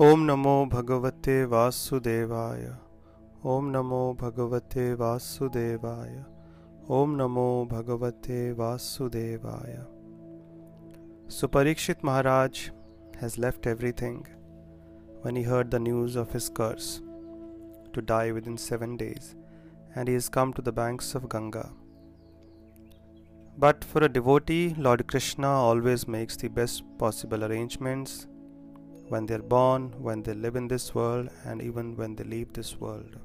ॐ नमो भगवते वासुदेवाय ॐ नमो भगवते वासुदेवाय ॐ नमो भगवते वासुदेवाय So Parikshit Maharaj has left everything when he heard the news of his curse to die within seven days, and he has come to the banks of Ganga. But for a devotee, Lord Krishna always makes the best possible arrangements when they are born, when they live in this world, and even when they leave this world.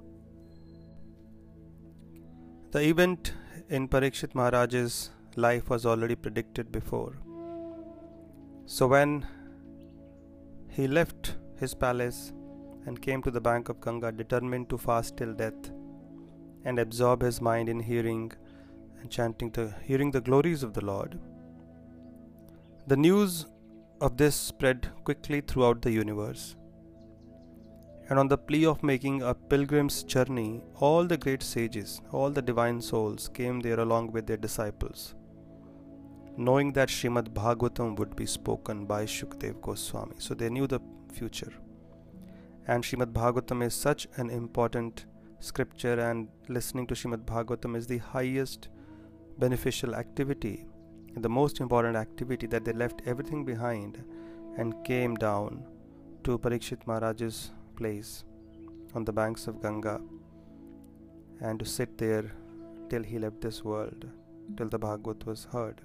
The event in Parikshit Maharaj's life was already predicted before. So when he left his palace and came to the bank of Ganga determined to fast till death and absorb his mind in hearing and chanting the hearing the glories of the Lord. The news of this spread quickly throughout the universe. And on the plea of making a pilgrim's journey, all the great sages, all the divine souls came there along with their disciples, knowing that Srimad Bhagavatam would be spoken by Shukdev Goswami. So they knew the future. And Srimad Bhagavatam is such an important scripture, and listening to Srimad Bhagavatam is the highest beneficial activity, the most important activity that they left everything behind and came down to Parikshit Maharaj's place on the banks of Ganga and to sit there till he left this world, till the Bhagavat was heard.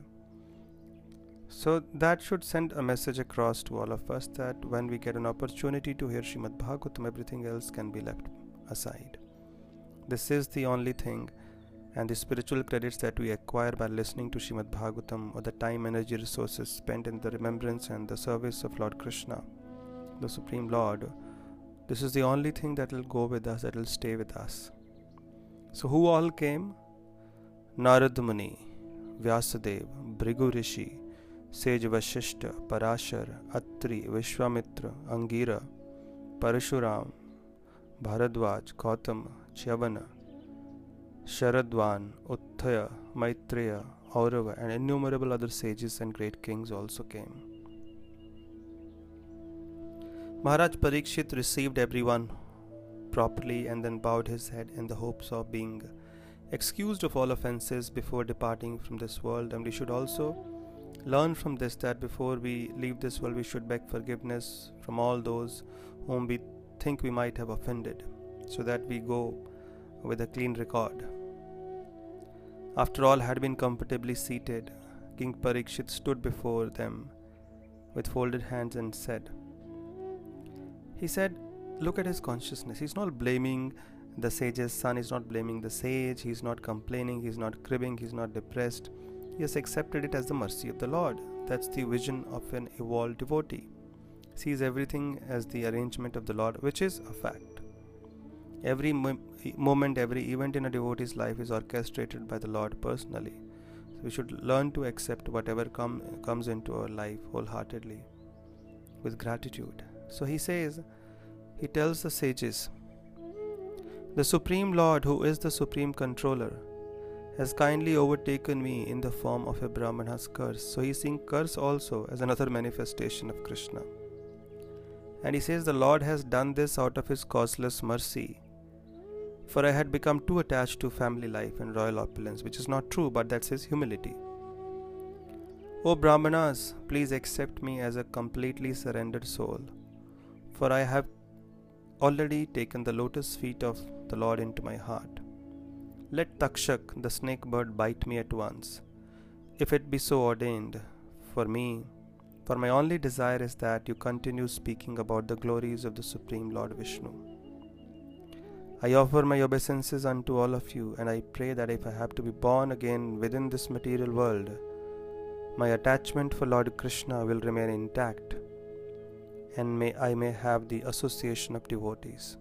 So that should send a message across to all of us that when we get an opportunity to hear Srimad Bhagavatam, everything else can be left aside. This is the only thing and the spiritual credits that we acquire by listening to Srimad Bhagavatam or the time, energy, resources spent in the remembrance and the service of Lord Krishna, the Supreme Lord, this is the only thing that will go with us, that will stay with us. So, who all came? Narad Muni, Vyasadev, Bhrigu Rishi, Sage Vashishta, Parashar, Atri, Vishwamitra, Angira, Parashuram, Bharadwaj, Gautam, Chavana, Sharadvan, Uttaya, Maitreya, Aurava, and innumerable other sages and great kings also came. Maharaj Parikshit received everyone properly and then bowed his head in the hopes of being excused of all offenses before departing from this world. And we should also learn from this that before we leave this world, we should beg forgiveness from all those whom we think we might have offended, so that we go with a clean record. After all had been comfortably seated, King Parikshit stood before them with folded hands and said, He said, Look at his consciousness. He's not blaming the sage's son, he's not blaming the sage, he's not complaining, he's not cribbing, he's not depressed. He has accepted it as the mercy of the Lord. That's the vision of an evolved devotee. Sees everything as the arrangement of the Lord, which is a fact. Every moment, every event in a devotee's life is orchestrated by the Lord personally. So we should learn to accept whatever com- comes into our life wholeheartedly with gratitude. So he says, he tells the sages, The Supreme Lord, who is the Supreme Controller, has kindly overtaken me in the form of a Brahmana's curse. So he's seeing curse also as another manifestation of Krishna. And he says, The Lord has done this out of his causeless mercy. For I had become too attached to family life and royal opulence, which is not true, but that's his humility. O Brahmanas, please accept me as a completely surrendered soul, for I have already taken the lotus feet of the Lord into my heart. Let Takshak, the snake bird, bite me at once, if it be so ordained for me. For my only desire is that you continue speaking about the glories of the Supreme Lord Vishnu. I offer my obeisances unto all of you, and I pray that if I have to be born again within this material world, my attachment for Lord Krishna will remain intact, and may I may have the association of devotees.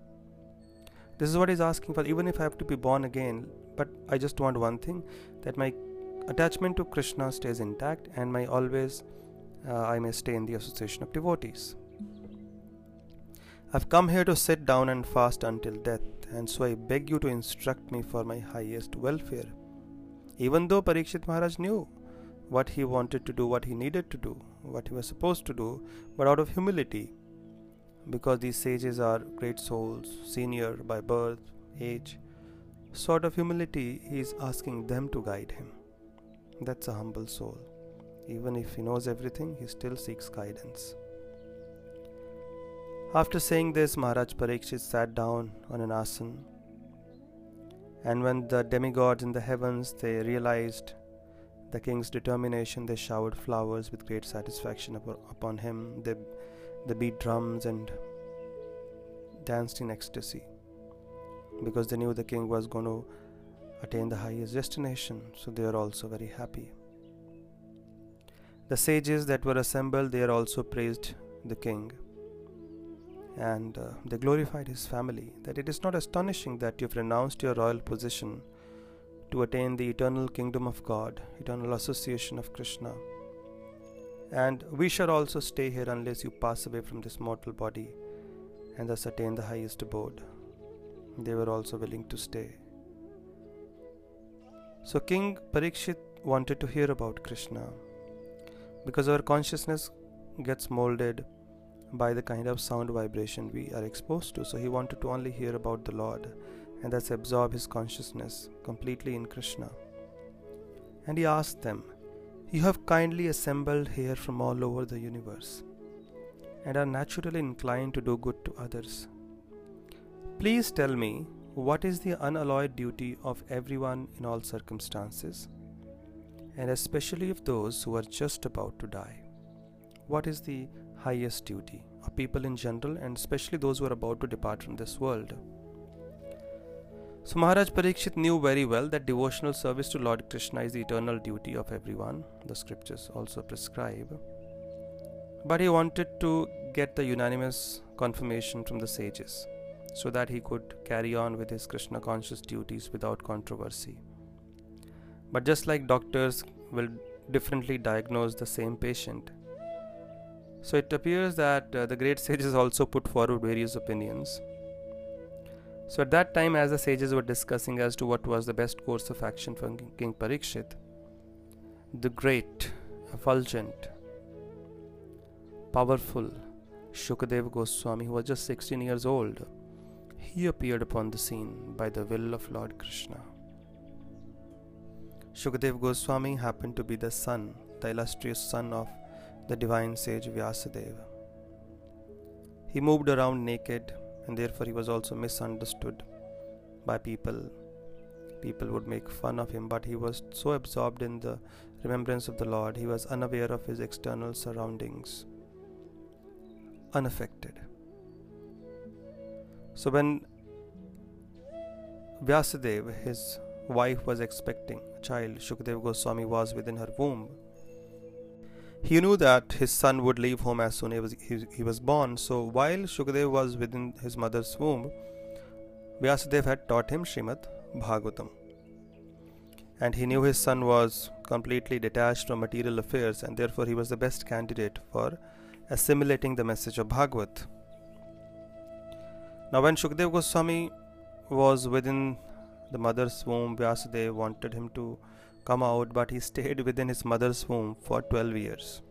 This is what he's asking for, even if I have to be born again. But I just want one thing that my attachment to Krishna stays intact, and my always uh, I may stay in the association of devotees. I've come here to sit down and fast until death, and so I beg you to instruct me for my highest welfare. Even though Parikshit Maharaj knew what he wanted to do, what he needed to do, what he was supposed to do, but out of humility, because these sages are great souls, senior by birth, age, sort of humility, he is asking them to guide him. That's a humble soul. Even if he knows everything, he still seeks guidance. After saying this, Maharaj Parikshit sat down on an asan. And when the demigods in the heavens they realized the king's determination, they showered flowers with great satisfaction upon him. They, they beat drums and danced in ecstasy because they knew the king was going to attain the highest destination, so they are also very happy. The sages that were assembled there also praised the king and uh, they glorified his family. That it is not astonishing that you've renounced your royal position to attain the eternal kingdom of God, eternal association of Krishna. And we shall also stay here unless you pass away from this mortal body and thus attain the highest abode. They were also willing to stay. So King Parikshit wanted to hear about Krishna because our consciousness gets molded by the kind of sound vibration we are exposed to. So he wanted to only hear about the Lord and thus absorb his consciousness completely in Krishna. And he asked them, You have kindly assembled here from all over the universe and are naturally inclined to do good to others. Please tell me what is the unalloyed duty of everyone in all circumstances, and especially of those who are just about to die. What is the highest duty of people in general, and especially those who are about to depart from this world? So Maharaj Parikshit knew very well that devotional service to Lord Krishna is the eternal duty of everyone, the scriptures also prescribe. But he wanted to get the unanimous confirmation from the sages so that he could carry on with his Krishna conscious duties without controversy. But just like doctors will differently diagnose the same patient, so it appears that uh, the great sages also put forward various opinions. So at that time, as the sages were discussing as to what was the best course of action for King Parikshit, the great, effulgent, powerful Shukadev Goswami, who was just 16 years old, he appeared upon the scene by the will of Lord Krishna. Shukadev Goswami happened to be the son, the illustrious son of the divine sage Vyasadeva. He moved around naked and therefore he was also misunderstood by people. People would make fun of him, but he was so absorbed in the remembrance of the Lord, he was unaware of his external surroundings, unaffected. So when Vyasadeva, his wife, was expecting a child, Shukadeva Goswami was within her womb. He knew that his son would leave home as soon as he, was born. So while Shukadeva was within his mother's womb, Vyasadeva had taught him Srimad Bhagavatam. And he knew his son was completely detached from material affairs and therefore he was the best candidate for assimilating the message of Bhagavat. Now, when Shukdev Goswami was within the mother's womb, Vyasadeva wanted him to come out, but he stayed within his mother's womb for 12 years.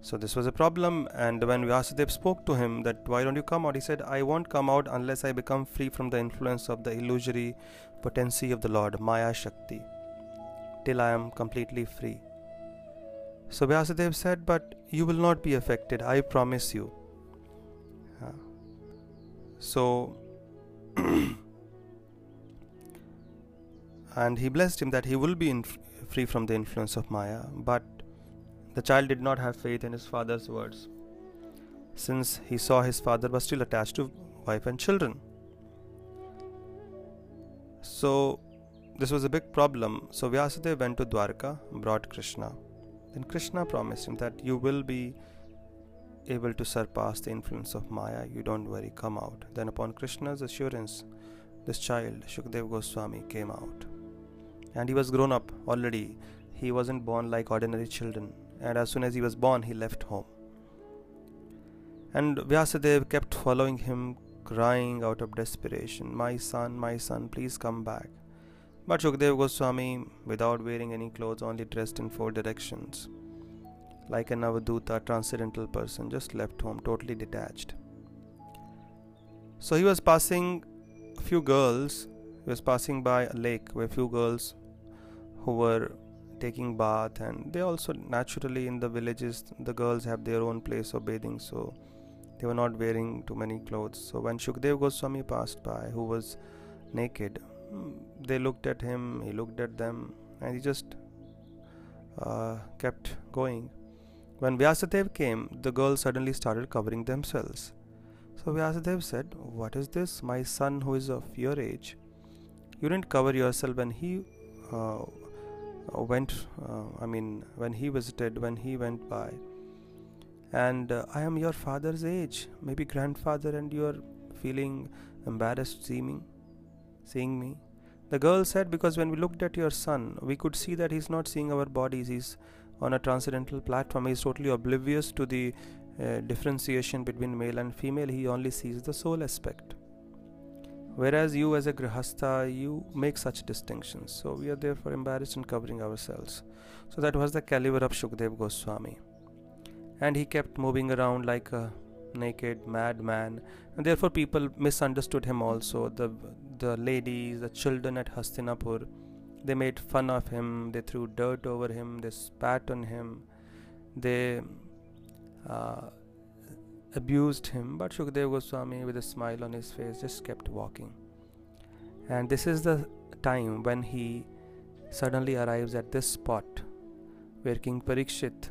So this was a problem, and when Vyasadeva spoke to him that why don't you come out, he said, I won't come out unless I become free from the influence of the illusory potency of the Lord, Maya Shakti, till I am completely free. So Vyasadeva said, But you will not be affected, I promise you. So, and he blessed him that he will be free from the influence of Maya. But the child did not have faith in his father's words, since he saw his father was still attached to wife and children. So, this was a big problem. So, Vyasadeva went to Dwarka, brought Krishna. Then Krishna promised him that you will be able to surpass the influence of Maya, you don't worry, come out. Then, upon Krishna's assurance, this child, Shukdev Goswami, came out. And he was grown up already. He wasn't born like ordinary children. And as soon as he was born, he left home. And Vyasadeva kept following him, crying out of desperation, My son, my son, please come back. But Shukdev Goswami, without wearing any clothes, only dressed in four directions, like an avaduta, transcendental person, just left home, totally detached. So he was passing a few girls. He was passing by a lake where a few girls who were taking bath, and they also naturally in the villages the girls have their own place of bathing, so they were not wearing too many clothes. So when Shukdev Goswami passed by, who was naked, they looked at him, he looked at them, and he just uh, kept going. When Vyasadev came, the girls suddenly started covering themselves. So Vyasadev said, What is this? My son, who is of your age, you didn't cover yourself when he uh, went, uh, I mean, when he visited, when he went by. And uh, I am your father's age, maybe grandfather, and you are feeling embarrassed seeing, seeing me. The girl said, Because when we looked at your son, we could see that he's not seeing our bodies, he's on a transcendental platform. He's totally oblivious to the uh, differentiation between male and female. He only sees the soul aspect. Whereas you, as a grihastha, you make such distinctions. So we are therefore embarrassed in covering ourselves. So that was the caliber of Shukdev Goswami. And he kept moving around like a naked madman, and therefore people misunderstood him also. The the ladies, the children at Hastinapur they made fun of him, they threw dirt over him, they spat on him, they uh, abused him. But Shukdev Goswami, with a smile on his face, just kept walking. And this is the time when he suddenly arrives at this spot where King Parikshit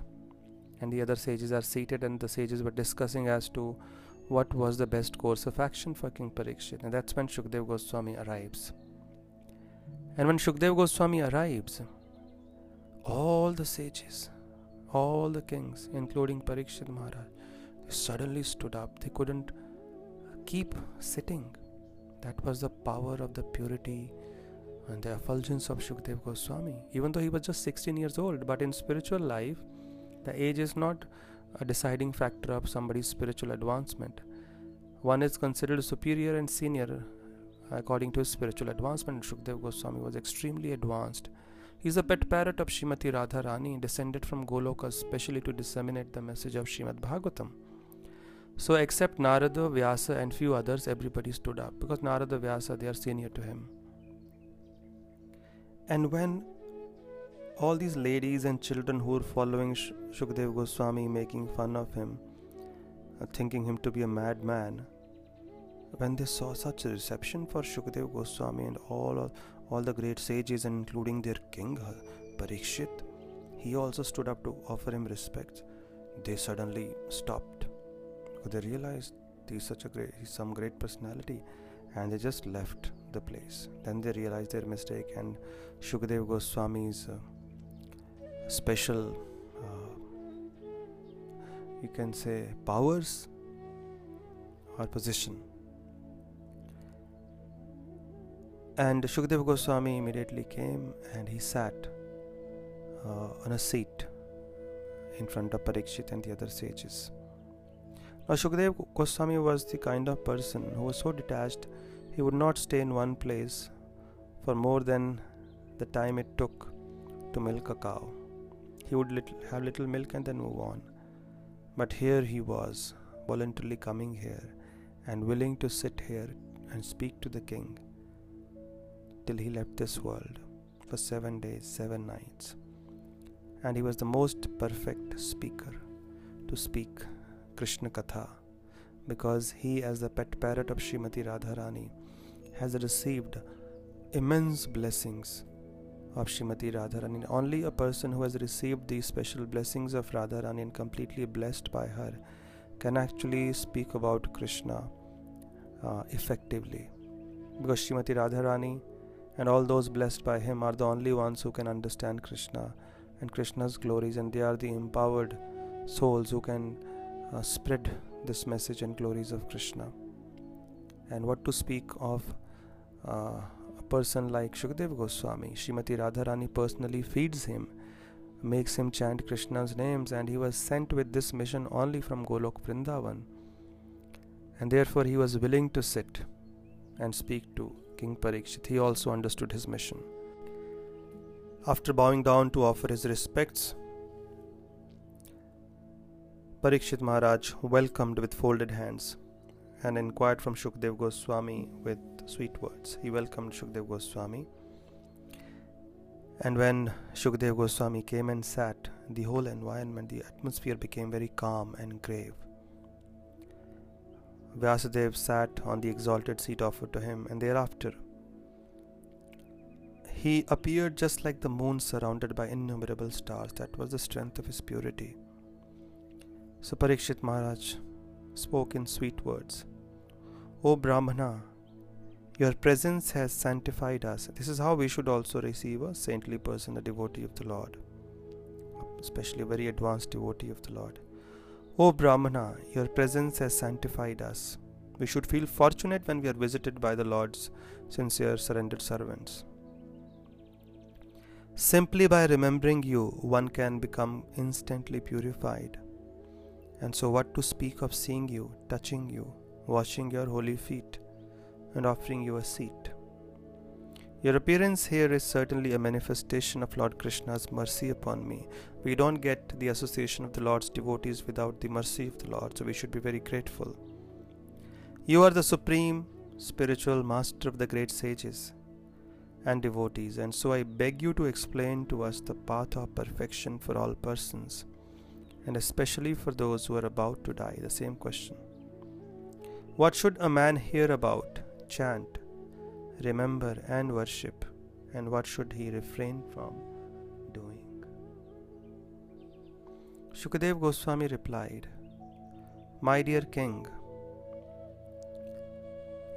and the other sages are seated, and the sages were discussing as to what was the best course of action for King Parikshit. And that's when Shukdev Goswami arrives. And when Shukdev Goswami arrives, all the sages, all the kings, including Parikshit Maharaj, suddenly stood up. They couldn't keep sitting. That was the power of the purity and the effulgence of Shukdev Goswami. Even though he was just 16 years old, but in spiritual life, the age is not a deciding factor of somebody's spiritual advancement. One is considered superior and senior According to his spiritual advancement, Shukdev Goswami was extremely advanced. He is a pet parrot of Srimati Radharani, descended from Goloka specially to disseminate the message of Srimad Bhagavatam. So, except Narada, Vyasa, and few others, everybody stood up because Narada, Vyasa, they are senior to him. And when all these ladies and children who were following Sh- Shukdev Goswami, making fun of him, uh, thinking him to be a madman, when they saw such a reception for Shukdev Goswami and all, all the great sages, including their king Parikshit, he also stood up to offer him respect. They suddenly stopped. They realized he's such a great, he's some great personality, and they just left the place. Then they realized their mistake, and Shukdev Goswami's uh, special, uh, you can say, powers or position And Shukdev Goswami immediately came and he sat uh, on a seat in front of Parikshit and the other sages. Now, Shukdev Goswami was the kind of person who was so detached he would not stay in one place for more than the time it took to milk a cow. He would little, have little milk and then move on. But here he was, voluntarily coming here and willing to sit here and speak to the king till he left this world for seven days, seven nights. And he was the most perfect speaker to speak Krishna Katha because he, as the pet parrot of Srimati Radharani, has received immense blessings of Srimati Radharani. Only a person who has received these special blessings of Radharani and completely blessed by her can actually speak about Krishna uh, effectively. Because Srimati Radharani and all those blessed by him are the only ones who can understand Krishna and Krishna's glories, and they are the empowered souls who can uh, spread this message and glories of Krishna. And what to speak of uh, a person like Shukdev Goswami? Srimati Radharani personally feeds him, makes him chant Krishna's names, and he was sent with this mission only from Golok Vrindavan. And therefore, he was willing to sit and speak to King Parikshit, he also understood his mission. After bowing down to offer his respects, Parikshit Maharaj welcomed with folded hands and inquired from Shukdev Goswami with sweet words. He welcomed Shukdev Goswami. And when Shukdev Goswami came and sat, the whole environment, the atmosphere became very calm and grave. Vyasadeva sat on the exalted seat offered to him, and thereafter he appeared just like the moon surrounded by innumerable stars. That was the strength of his purity. So Parikshit Maharaj spoke in sweet words O Brahmana, your presence has sanctified us. This is how we should also receive a saintly person, a devotee of the Lord, especially a very advanced devotee of the Lord. O Brahmana, your presence has sanctified us. We should feel fortunate when we are visited by the Lord's sincere, surrendered servants. Simply by remembering you, one can become instantly purified. And so, what to speak of seeing you, touching you, washing your holy feet, and offering you a seat? Your appearance here is certainly a manifestation of Lord Krishna's mercy upon me. We don't get the association of the Lord's devotees without the mercy of the Lord, so we should be very grateful. You are the supreme spiritual master of the great sages and devotees, and so I beg you to explain to us the path of perfection for all persons and especially for those who are about to die. The same question. What should a man hear about, chant, remember, and worship, and what should he refrain from doing? Shukadev Goswami replied, My dear king,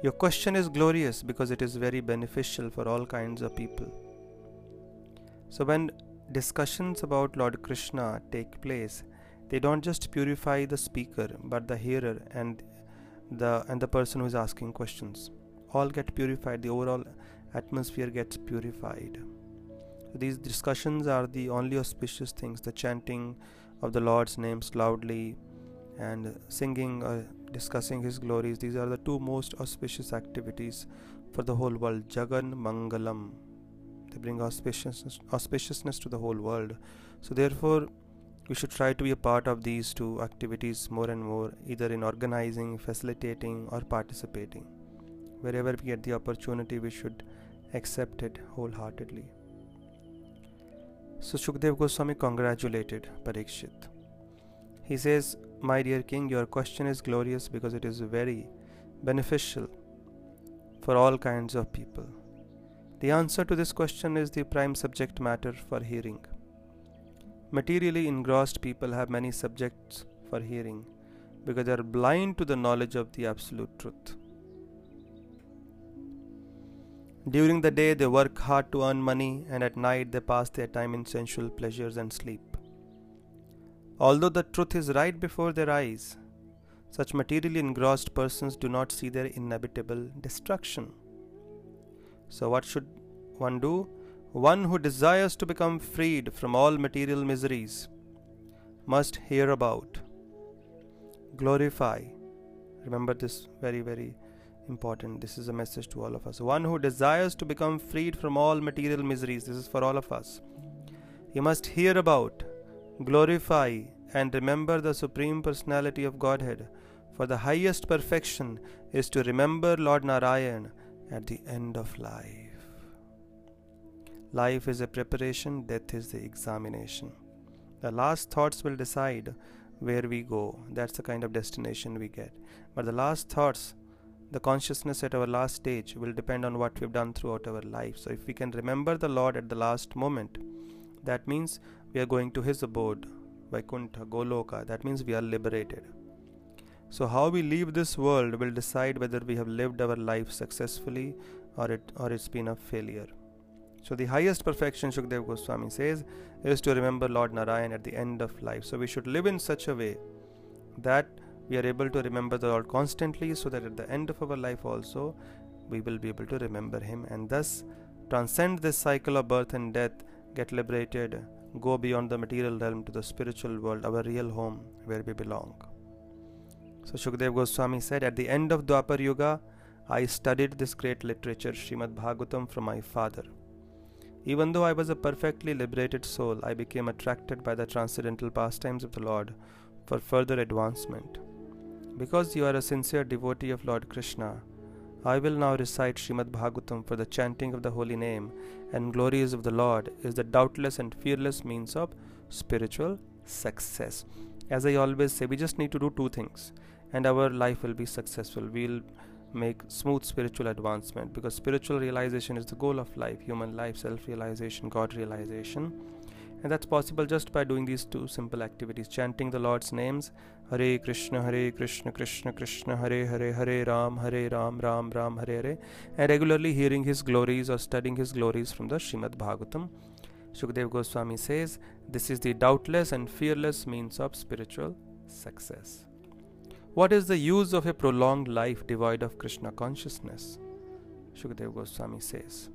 your question is glorious because it is very beneficial for all kinds of people. So, when discussions about Lord Krishna take place, they don't just purify the speaker but the hearer and the and the person who is asking questions. All get purified. The overall atmosphere gets purified. These discussions are the only auspicious things. The chanting of the lord's names loudly and singing or discussing his glories. These are the two most auspicious activities for the whole world. Jagan mangalam. They bring auspiciousness, auspiciousness to the whole world. So therefore we should try to be a part of these two activities more and more, either in organizing, facilitating, or participating. Wherever we get the opportunity, we should accept it wholeheartedly. So Shukdev Goswami congratulated Parikshit. He says, My dear king, your question is glorious because it is very beneficial for all kinds of people. The answer to this question is the prime subject matter for hearing. Materially engrossed people have many subjects for hearing because they are blind to the knowledge of the absolute truth. During the day, they work hard to earn money, and at night, they pass their time in sensual pleasures and sleep. Although the truth is right before their eyes, such materially engrossed persons do not see their inevitable destruction. So, what should one do? One who desires to become freed from all material miseries must hear about, glorify. Remember this very, very important. This is a message to all of us. One who desires to become freed from all material miseries, this is for all of us. He must hear about, glorify, and remember the Supreme Personality of Godhead. For the highest perfection is to remember Lord Narayan at the end of life. Life is a preparation, death is the examination. The last thoughts will decide where we go. That's the kind of destination we get. But the last thoughts, the consciousness at our last stage, will depend on what we've done throughout our life. So if we can remember the Lord at the last moment, that means we are going to His abode, Vaikuntha, Goloka. That means we are liberated. So how we leave this world will decide whether we have lived our life successfully or it or it's been a failure. So, the highest perfection, Shukdev Goswami says, is to remember Lord Narayan at the end of life. So, we should live in such a way that we are able to remember the Lord constantly, so that at the end of our life also we will be able to remember Him and thus transcend this cycle of birth and death, get liberated, go beyond the material realm to the spiritual world, our real home where we belong. So, Shukdev Goswami said, At the end of Dwapar Yuga, I studied this great literature, Srimad Bhagavatam, from my father. Even though I was a perfectly liberated soul, I became attracted by the transcendental pastimes of the Lord, for further advancement. Because you are a sincere devotee of Lord Krishna, I will now recite Srimad Bhagavatam for the chanting of the holy name and glories of the Lord is the doubtless and fearless means of spiritual success. As I always say, we just need to do two things and our life will be successful. We'll make smooth spiritual advancement because spiritual realization is the goal of life human life, self realization, God realization. And that's possible just by doing these two simple activities chanting the Lord's names Hare Krishna, Hare Krishna, Krishna Krishna, Hare Hare, Hare Ram, Hare Ram, Ram Ram, Hare Hare, and regularly hearing his glories or studying his glories from the Shrimad Bhagavatam. Shukdev Goswami says, This is the doubtless and fearless means of spiritual success. What is the use of a prolonged life devoid of Krishna consciousness? Shukdev Goswami says.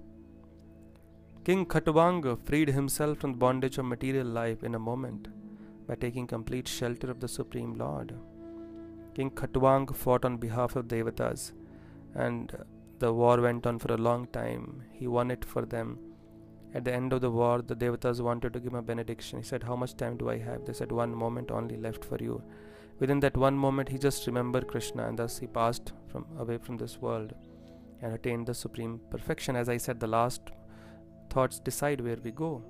King Khatwanga freed himself from the bondage of material life in a moment by taking complete shelter of the Supreme Lord. King Khatwang fought on behalf of Devatas and the war went on for a long time. He won it for them. At the end of the war, the Devatas wanted to give him a benediction. He said, How much time do I have? They said, One moment only left for you. Within that one moment, he just remembered Krishna and thus he passed from away from this world and attained the supreme perfection. As I said, the last thoughts decide where we go.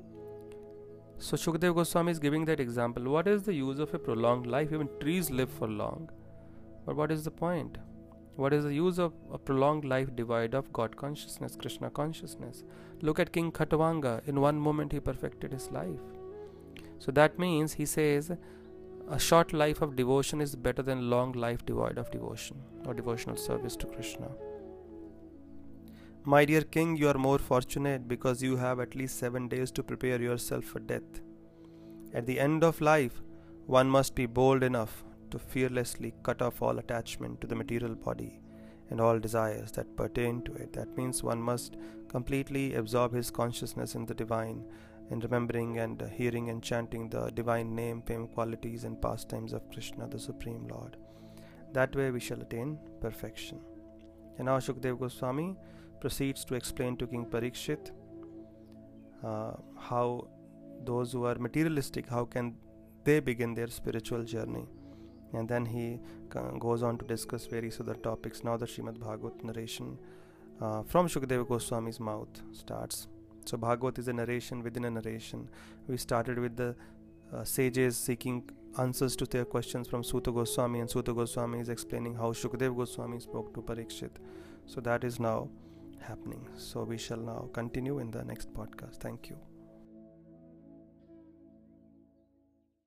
So Shukdev Goswami is giving that example. What is the use of a prolonged life? Even trees live for long. But what is the point? What is the use of a prolonged life devoid of God consciousness, Krishna consciousness? Look at King Khatwanga. In one moment, he perfected his life. So that means he says a short life of devotion is better than long life devoid of devotion or devotional service to Krishna. My dear king, you are more fortunate because you have at least seven days to prepare yourself for death. At the end of life, one must be bold enough to fearlessly cut off all attachment to the material body and all desires that pertain to it. That means one must completely absorb his consciousness in the divine in remembering and hearing and chanting the divine name, fame, qualities, and pastimes of Krishna, the Supreme Lord. That way we shall attain perfection. And now Shukdev Goswami proceeds to explain to King Parikshit uh, how those who are materialistic, how can they begin their spiritual journey. And then he goes on to discuss various other topics. Now the Srimad Bhagavat narration uh, from Shukadeva Goswami's mouth starts. So Bhagavat is a narration within a narration. We started with the uh, sages seeking answers to their questions from Suta Goswami, and Suta Goswami is explaining how Shukdev Goswami spoke to Parikshit. So that is now happening. So we shall now continue in the next podcast. Thank you.